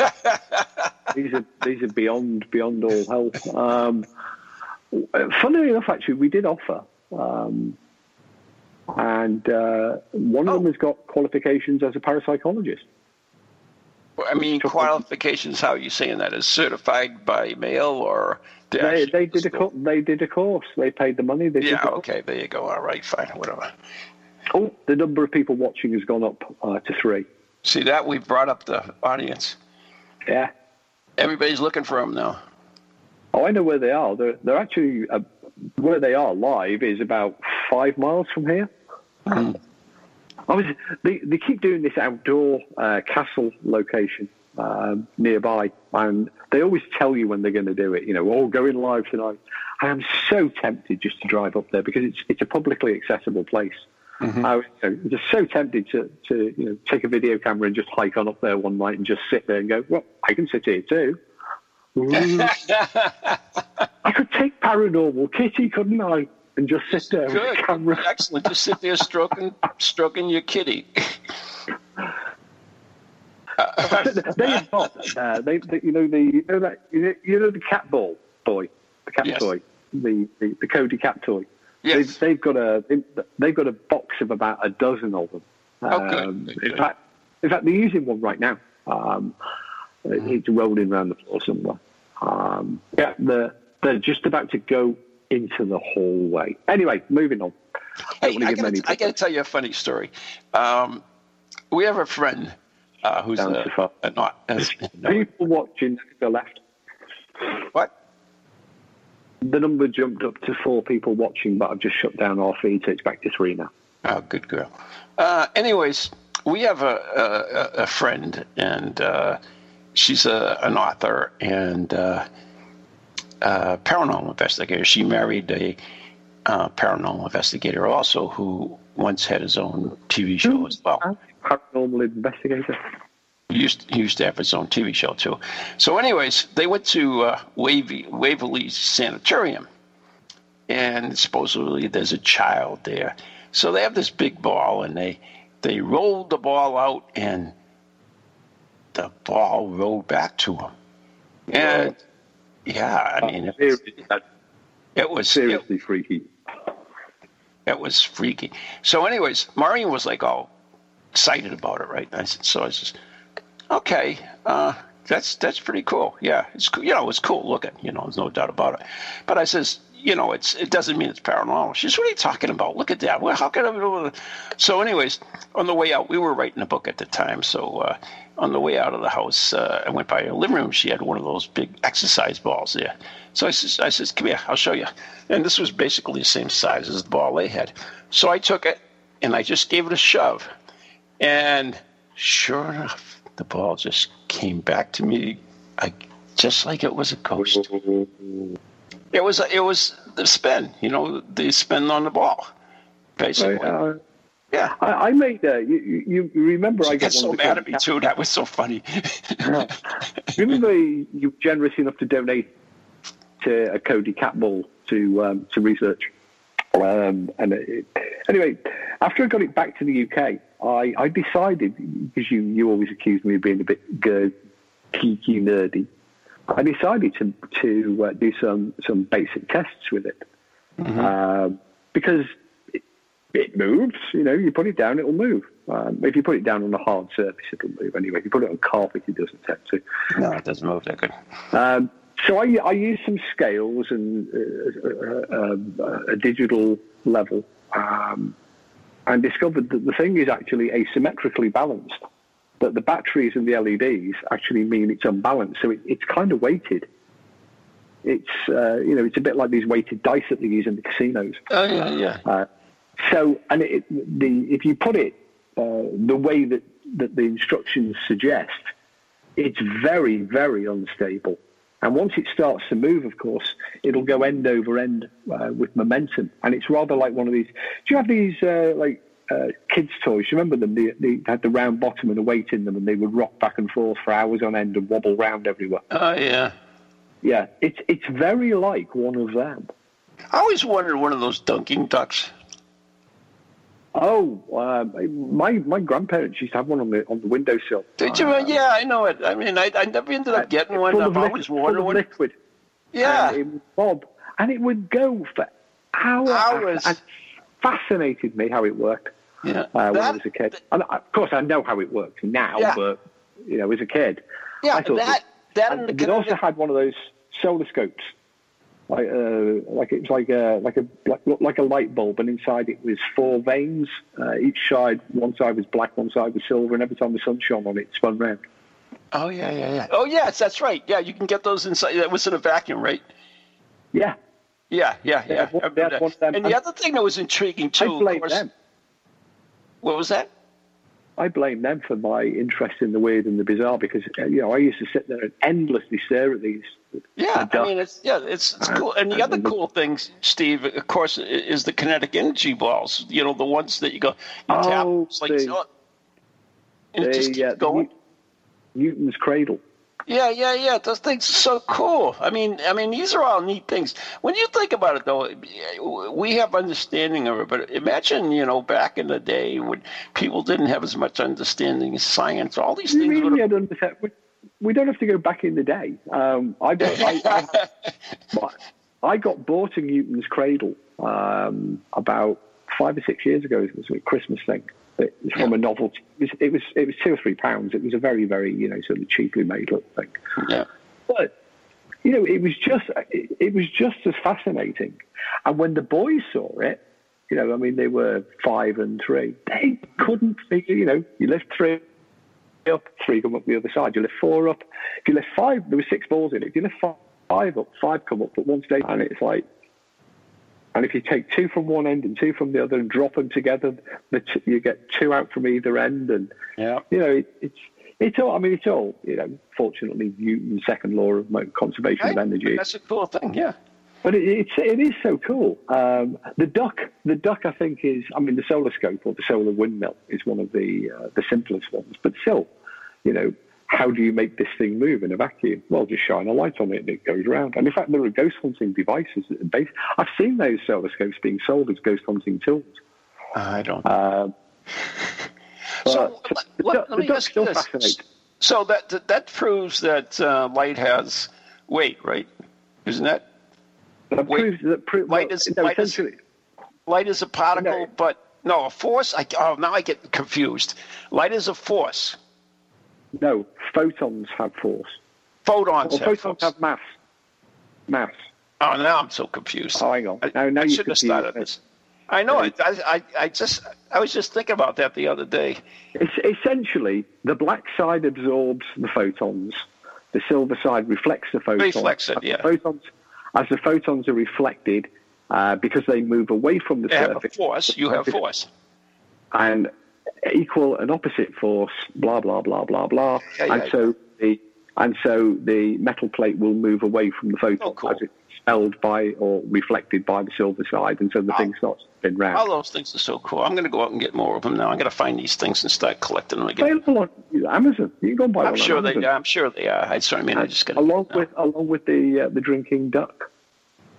these are these are beyond beyond all help. Um, funnily enough, actually, we did offer, um, and uh, one of them Oh. has got qualifications as a parapsychologist. I mean, qualifications. How are you saying that? Is certified by mail or? They, they did a co- they did a course. They paid the money. They Yeah. Okay. There you go. All right. Fine. Whatever. Oh, the number of people watching has gone up uh, to three. See that we brought up the audience. Yeah. Everybody's looking for them now. Oh, I know where they are. They're, they're actually uh, where they are live is about five miles from here. I was. They, they keep doing this outdoor uh, castle location um, nearby, and they always tell you when they're going to do it. You know, we're all going live tonight. I am so tempted just to drive up there because it's it's a publicly accessible place. I was you know, just so tempted to, to you know take a video camera and just hike on up there one night and just sit there and go, well, I can sit here too. I could take paranormal kitty, couldn't I? And just sit there with Good. the camera. Excellent. Just sit there stroking, stroking your kitty. they got, uh, they, they, you know the, you know that, you know, the cat ball boy, the cat Yes. toy, the, the the Cody cat toy. Yes. They've, they've got a they've, they've got a box of about a dozen of them. Oh, good. Um, Good. in fact, in fact, they're using one right now. Um, It's rolling around the floor somewhere. Um, yeah, they're they're just about to go into the hallway. Anyway, moving on. Hey, I give gotta, many I gotta tell you a funny story. Um, we have a friend uh, who's a, a not a, People watching the left. what? The number jumped up to four people watching, but I've just shut down our feed, so it's back to three now. Oh, good girl. Uh, anyways, we have a, a, a friend, and uh, she's a, an author and uh, a paranormal investigator. She married a uh, paranormal investigator also who once had his own TV show as well. Paranormal investigator. He used, he used to have his own TV show too. So, anyways, they went to uh, Wavy, Waverly Sanitarium, and supposedly there's a child there. So they have this big ball, and they they rolled the ball out, and the ball rolled back to him. And yeah, I mean, it was, Seriously, it was it, freaky. it was freaky. So, anyways, Marion was like all excited about it, right? And I said, so I says, okay, uh, that's that's pretty cool. Yeah, it's cool. You know, it's cool looking. You know, there's no doubt about it. But I says, you know, it's it doesn't mean it's paranormal. She says, what are you talking about? Look at that. Well, how can I? So, anyways, on the way out, we were writing a book at the time. So, uh, on the way out of the house, uh, I went by her living room. She had one of those big exercise balls there. So I says, I says, come here, I'll show you. And this was basically the same size as the ball they had. So I took it and I just gave it a shove. And sure enough, the ball just came back to me, I, just like it was a ghost. It was it was the spin, you know, the spin on the ball, basically. Uh, yeah. I, I made uh, you, you, remember I She got got so one of the mad at me too. That was so funny. Cat- Remember you were generous enough to donate to a Cody cat ball to um, to research. Um, and it, anyway, after I got it back to the UK, I, I decided because you, you always accused me of being a bit geeky nerdy. I decided to to uh, do some some basic tests with it um, because it, it moves. You know, you put it down, it'll move. Um, if you put it down on a hard surface, it'll move anyway. If you put it on carpet, it doesn't tend to. no, it doesn't move that good. Um, so I, I used some scales and uh, uh, um, uh, a digital level, um, and discovered that the thing is actually asymmetrically balanced. That the batteries and the LEDs actually mean it's unbalanced, so it, it's kind of weighted. It's uh, you know it's a bit like these weighted dice that they use in the casinos. Oh yeah, yeah. Uh, so, and it, the if you put it uh, the way that that the instructions suggest, it's very, very unstable. And once it starts to move, of course, it'll go end over end uh, with momentum. And it's rather like one of these. Do you have these uh, like uh, kids' toys? You remember them? They, they had the round bottom and a weight in them, and they would rock back and forth for hours on end and wobble round everywhere. Oh yeah. Yeah, it's it's very like one of them. I always wanted one of those dunking ducks. Oh, uh, my my grandparents used to have one on the on the windowsill. Did you? Uh, yeah, I know it. I mean, I, I never ended up getting one. I've of always wanted one. liquid. Yeah. and it would bob, and it would go for hours. Hours. And fascinated me how it worked Yeah. uh, when I was a kid. And of course, I know how it works now, Yeah. but you know, as a kid, Yeah, I thought that that and and the it also Canadian- had one of those solar scopes. Like, uh, like it's like a like a like, like a light bulb, and inside it was four vanes. Uh, each side, one side was black, one side was silver, and every time the sun shone on it, it spun round. Oh yeah, yeah, yeah. Oh yes, that's right. Yeah, you can get those inside. That was in a vacuum, right? Yeah, Yeah, yeah, yeah. one- I they had one of And the other thing that was intriguing too. I of blame course- them. What was that? I blame them for my interest in the weird and the bizarre because uh, you know I used to sit there and endlessly stare at these. Yeah, I mean it's yeah, it's, it's cool. And the other cool thing, Steve, of course, is the kinetic energy balls. You know, the ones that you go, you tap, Oh, it's like, it just keeps uh, going. Newton's cradle. Yeah, yeah, yeah. Those things are so cool. I mean, I mean, these are all neat things. When you think about it, though, we have understanding of it. But imagine, you know, back in the day when people didn't have as much understanding of science, all these things would really have. had. We, we don't have to go back in the day. Um, I, got, I, I, I got bought a Newton's cradle um, about five or six years ago. It was a Christmas thing. It was from Yeah. a novelty. It was, it was it was two or three pounds. It was a very very you know sort of cheaply made little thing. Yeah. But you know, it was just it, it was just as fascinating. And when the boys saw it, you know, I mean, they were five and three. They couldn't figure. You know, you lift three up, three come up the other side. You lift four up. If you lift five, there were six balls in it. If you lift fi- five up, five come up, but one stays. And it's like, and if you take two from one end and two from the other and drop them together, you get two out from either end. And Yeah. you know, it, it's it's all. I mean, it's all. You know, fortunately, Newton's second law of conservation of energy. That's a cool thing. Yeah. But it, it's it is so cool. Um, the duck, the duck, I think is. I mean, the solar scope or the solar windmill is one of the uh, the simplest ones. But still, you know, how do you make this thing move in a vacuum? Well, just shine a light on it and it goes around. And in fact, there are ghost hunting devices. That are based, I've seen those solar scopes being sold as ghost hunting tools. I don't. Um, so but let, the let- duck- let me ask you still this. So that that, that proves that uh, light has weight, right? Isn't that That Wait, proves that. Pro- light well, is- no, light is- essentially, light is a particle, No. but no, a force? I, oh, now I get confused. Light is a force. No, photons have force. Photons Well, have photons force. have mass. Mass. Oh, now I'm so confused. Oh, hang on. I, Now- now I shouldn't have started this. I know. I, I, I just, I was just thinking about that the other day. It's essentially the black side absorbs the photons, the silver side reflects the photons. Reflects it, As the yeah. Photons, as the photons are reflected, uh, because they move away from the You have a surface, force. You have force. and equal and opposite force, blah blah blah blah blah, Yeah, and yeah. so the and so the metal plate will move away from the photon Oh, cool. as it's expelled by or reflected by the silver side, and so the Oh. thing starts to spin round. All those things are so cool. I'm going to go out and get more of them now. I'm going to find these things and start collecting them again. Available on Amazon. You can go and buy them. I'm one sure on they. Amazon. I'm sure they are. I sorry, I mean, I just got along with along with the uh, the drinking duck.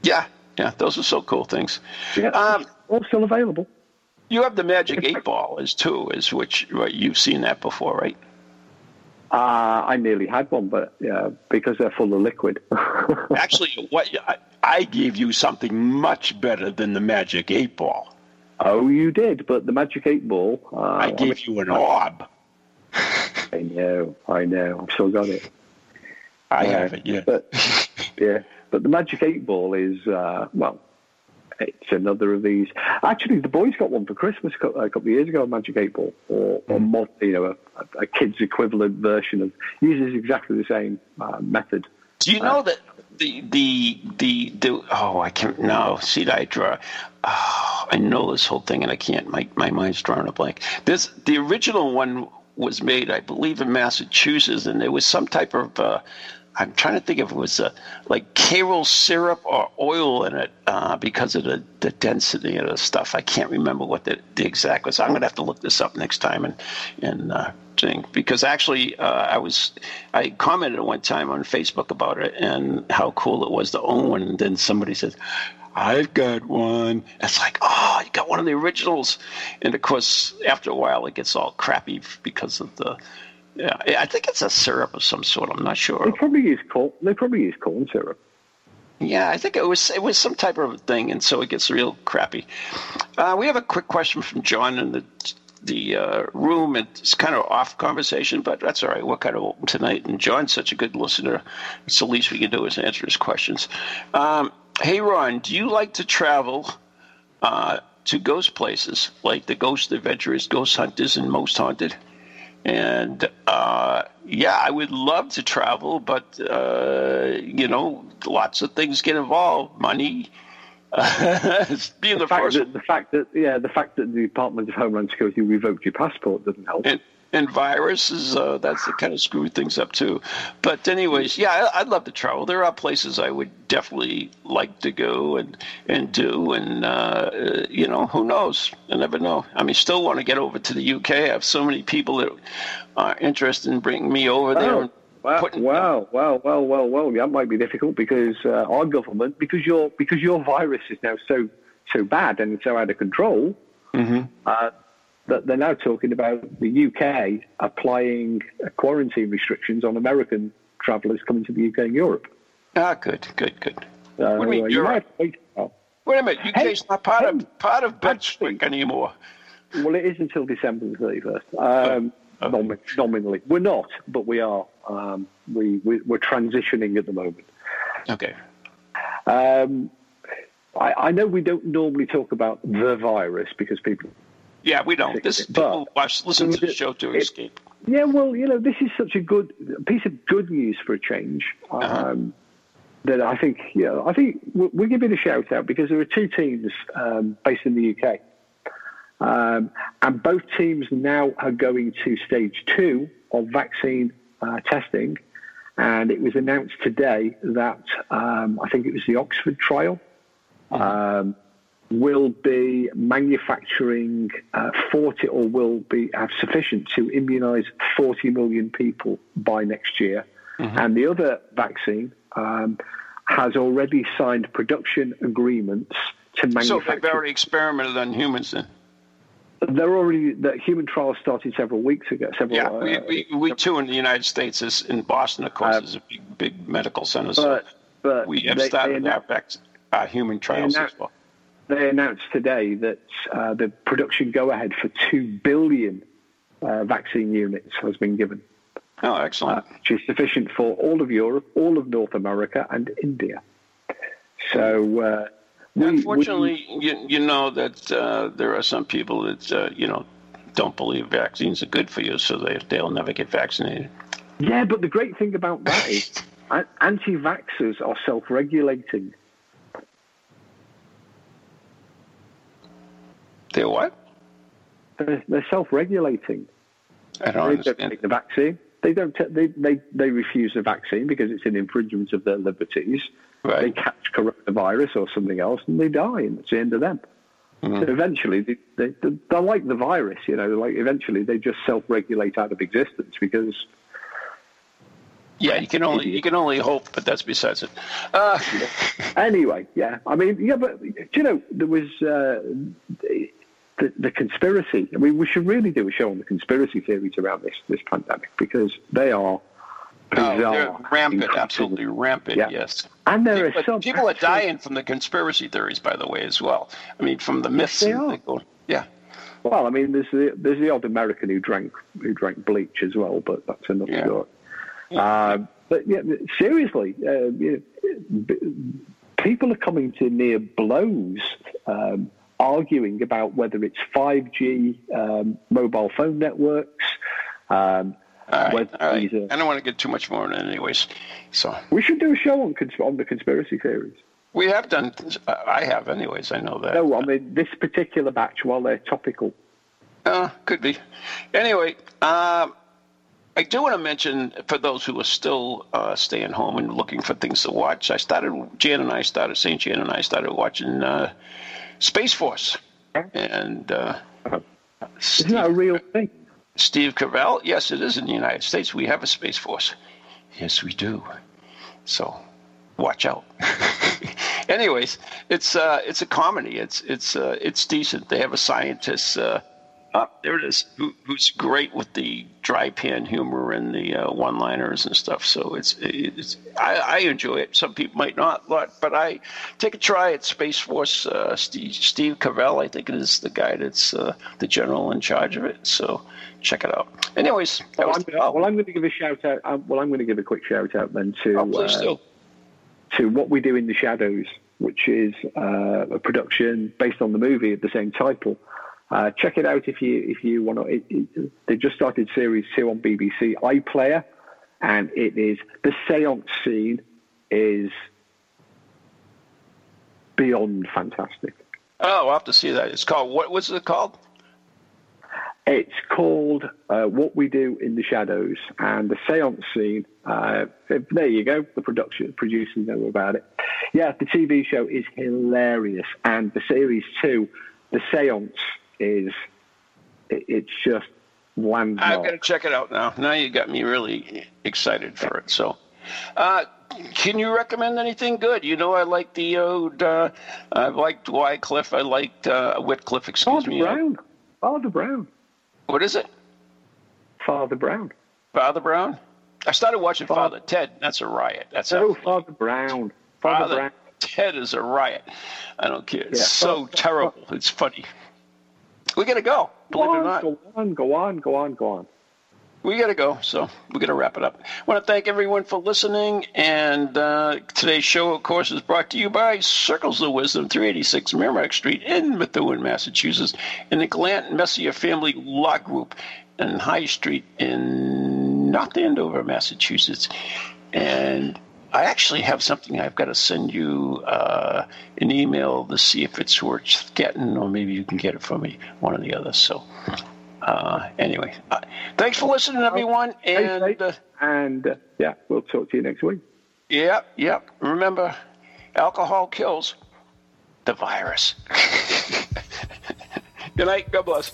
Yeah, yeah. Those are so cool things. Yeah, Um, all still available. You have the magic eight ball as too, as which right, you've seen that before, right? Uh, I nearly had one, but yeah, because they're full of liquid. Actually, what I, I gave you something much better than the magic eight ball. oh, you did, but the magic eight ball. Uh, I gave you an orb. I know, I know. I've still got it. I Yeah, have it. Yeah. But yeah, but the magic eight ball is uh, well, it's another of these. Actually, the boys got one for Christmas a couple of years ago. A magic eight ball, or, or Hmm. mod, you know, a, a kid's equivalent version of uses exactly the same uh, method. Do you know that the the the, the oh I can't no see I draw oh, I know this whole thing and I can't my my mind's drawing a blank. This the original one was made, I believe, in Massachusetts, and there was some type of uh, I'm trying to think if it was uh, like Karo syrup or oil in it uh, because of the, the density of the stuff. I can't remember what the, the exact was. I'm going to have to look this up next time and and uh, thing because actually uh, I was I commented one time on Facebook about it and how cool it was to own one, and then somebody says. I've got one. It's like, oh, you got one of the originals. And of course, after a while, it gets all crappy because of the yeah, I think it's a syrup of some sort. I'm not sure. They probably use corn. They probably use corn syrup. Yeah, I think it was it was some type of thing, and so it gets real crappy. Uh, we have a quick question from John in the the uh, room. It's kind of off conversation, but that's all right. We're kind of open tonight, and John's such a good listener. It's the least we can do is answer his questions. Um, hey, Ron, do you like to travel uh, to ghost places like the Ghost Adventurers, Ghost Hunters, and Most Haunted? And uh, yeah, I would love to travel, but uh, you know, lots of things get involved. Money, being the, the fact first. That, the fact that yeah, the fact that the Department of Homeland Security revoked your passport doesn't help. And, and viruses, uh, that's the kind of screw things up too. But anyways, yeah, I, would love to travel. There are places I would definitely like to go and and do, and uh, you know, who knows? I never know. I mean, still want to get over to the UK. I have so many people that are interested in bringing me over there. Wow, wow, wow, well, well, well. That might be difficult because uh, our government, because your because your virus is now so so bad and so out of control, mm-hmm. uh, that they're now talking about the UK applying quarantine restrictions on American travellers coming to the UK and Europe. Ah, good, good, good. Uh, what do you mean Europe? Wait, oh. wait a minute, UK is not part hey, of part of Brunswick anymore. Well, it is until December the thirty first. Um, oh. nom- nominally, we're not, but we are. Um, we, we are transitioning at the moment. Okay. Um, I, I know we don't normally talk about the virus because people yeah, we don't. This people watch, listen to the show to it, escape. Yeah, well, you know, this is such a good piece of good news for a change. Uh-huh. Um, that I think, yeah, I think we'll, we'll, give it a shout out because there are two teams um, based in the UK, um, and both teams now are going to stage two of vaccine uh, testing. And it was announced today that um, I think it was the Oxford trial. Mm-hmm. Will be manufacturing uh, 40 or will be have sufficient to immunize 40 million people by next year. Mm-hmm. And the other vaccine um, has already signed production agreements to manufacture. So they've already experimented on humans then? They're already the human trials started several weeks ago. Several, yeah, we, uh, we, we too in the United States is in Boston, of course, um, is a big, big medical center. But, so but we have they, started they our vac- uh, human trials as well they announced today that uh, the production go ahead for 2 billion uh, vaccine units has been given. Oh, excellent. Uh, which is sufficient for all of Europe, all of North America, and India. So, uh, we, unfortunately, we, you, you know that uh, there are some people that, uh, you know, don't believe vaccines are good for you, so they, they'll never get vaccinated. Yeah, but the great thing about that is anti vaxxers are self regulating. They're what? They're, they're self-regulating. I don't they understand. Don't take the vaccine. They don't. T- they, they they refuse the vaccine because it's an infringement of their liberties. Right. They catch coronavirus or something else and they die, and it's the end of them. Mm-hmm. So eventually, they, they, they're like the virus, you know. Like eventually, they just self-regulate out of existence because yeah, you can only you can only hope, but that's besides it. Uh, anyway, yeah, I mean, yeah, but you know, there was uh, the, the conspiracy. I mean, we should really do a show on the conspiracy theories around this this pandemic because they are bizarre. Oh, they're rampant, absolutely rampant. Yeah. Yes, and there people, are some people actually, are dying from the conspiracy theories, by the way, as well. I mean, from the myths. They are. Go, yeah. Well, I mean, there's the there's the odd American who drank who drank bleach as well, but that's another yeah. story. Um, but yeah, seriously, uh, you know, people are coming to near blows um, arguing about whether it's 5G um, mobile phone networks. Um, all right, all right. Are, I don't want to get too much more on it, anyways. So we should do a show on, cons- on the conspiracy theories. We have done. I have, anyways. I know that. No, I mean this particular batch, while they're topical. Uh, could be. Anyway, um, I do want to mention for those who are still uh, staying home and looking for things to watch. I started. Jan and I started. Saint Jan and I started watching uh, Space Force, and uh, Isn't that a real thing? Steve Carell. Yes, it is in the United States. We have a Space Force. Yes, we do. So, watch out. Anyways, it's uh, it's a comedy. It's it's uh, it's decent. They have a scientist. Uh, oh, there it is. Who, who's great with the dry pan humor and the uh, one-liners and stuff. So it's it's I, I enjoy it. Some people might not, but but I take a try at Space Force. Uh, Steve Steve Carell, I think it is the guy that's uh, the general in charge of it. So check it out. Anyways, that was I'm, well, I'm going to give a shout out. Um, well, I'm going to give a quick shout out then to oh, uh, to what we do in the shadows, which is uh, a production based on the movie of the same title. Uh, check it out if you if you want to. It, it, they just started series two on BBC iPlayer, and it is the séance scene is beyond fantastic. Oh, I'll have to see that. It's called what? What's it called? It's called uh, What We Do in the Shadows, and the seance scene. Uh, there you go. The production producers know about it. Yeah, the TV show is hilarious, and the series two, the seance is. It, it's just one. I'm going to check it out now. Now you got me really excited for it. So, uh, can you recommend anything good? You know, I like the old. Uh, I liked Wycliffe. I liked uh, Whitcliffe. Excuse Father me. Brown. Father Brown. What is it? Father Brown. Father Brown. I started watching Father, Ted. That's a riot. That's Oh, a, Father Brown. Father, Father Brown. Ted is a riot. I don't care. It's Yeah. so terrible. It's funny. We gotta go. Believe it or Go not. on, go on, go on, go on, go on. we got to go, so we gotta wrap it up. I want to thank everyone for listening, and uh, today's show, of course, is brought to you by Circles of Wisdom, 386 Merrimack Street in Methuen, Massachusetts, and the Glant Messier Family Law Group in High Street in North Andover, Massachusetts. And I actually have something I've got to send you uh, an email to see if it's worth getting, or maybe you can get it from me, one or the other. So. Uh, anyway, uh, thanks for listening, everyone. And uh, and uh, yeah, we'll talk to you next week. yep, yep. Remember, alcohol kills the virus. Good night. God bless.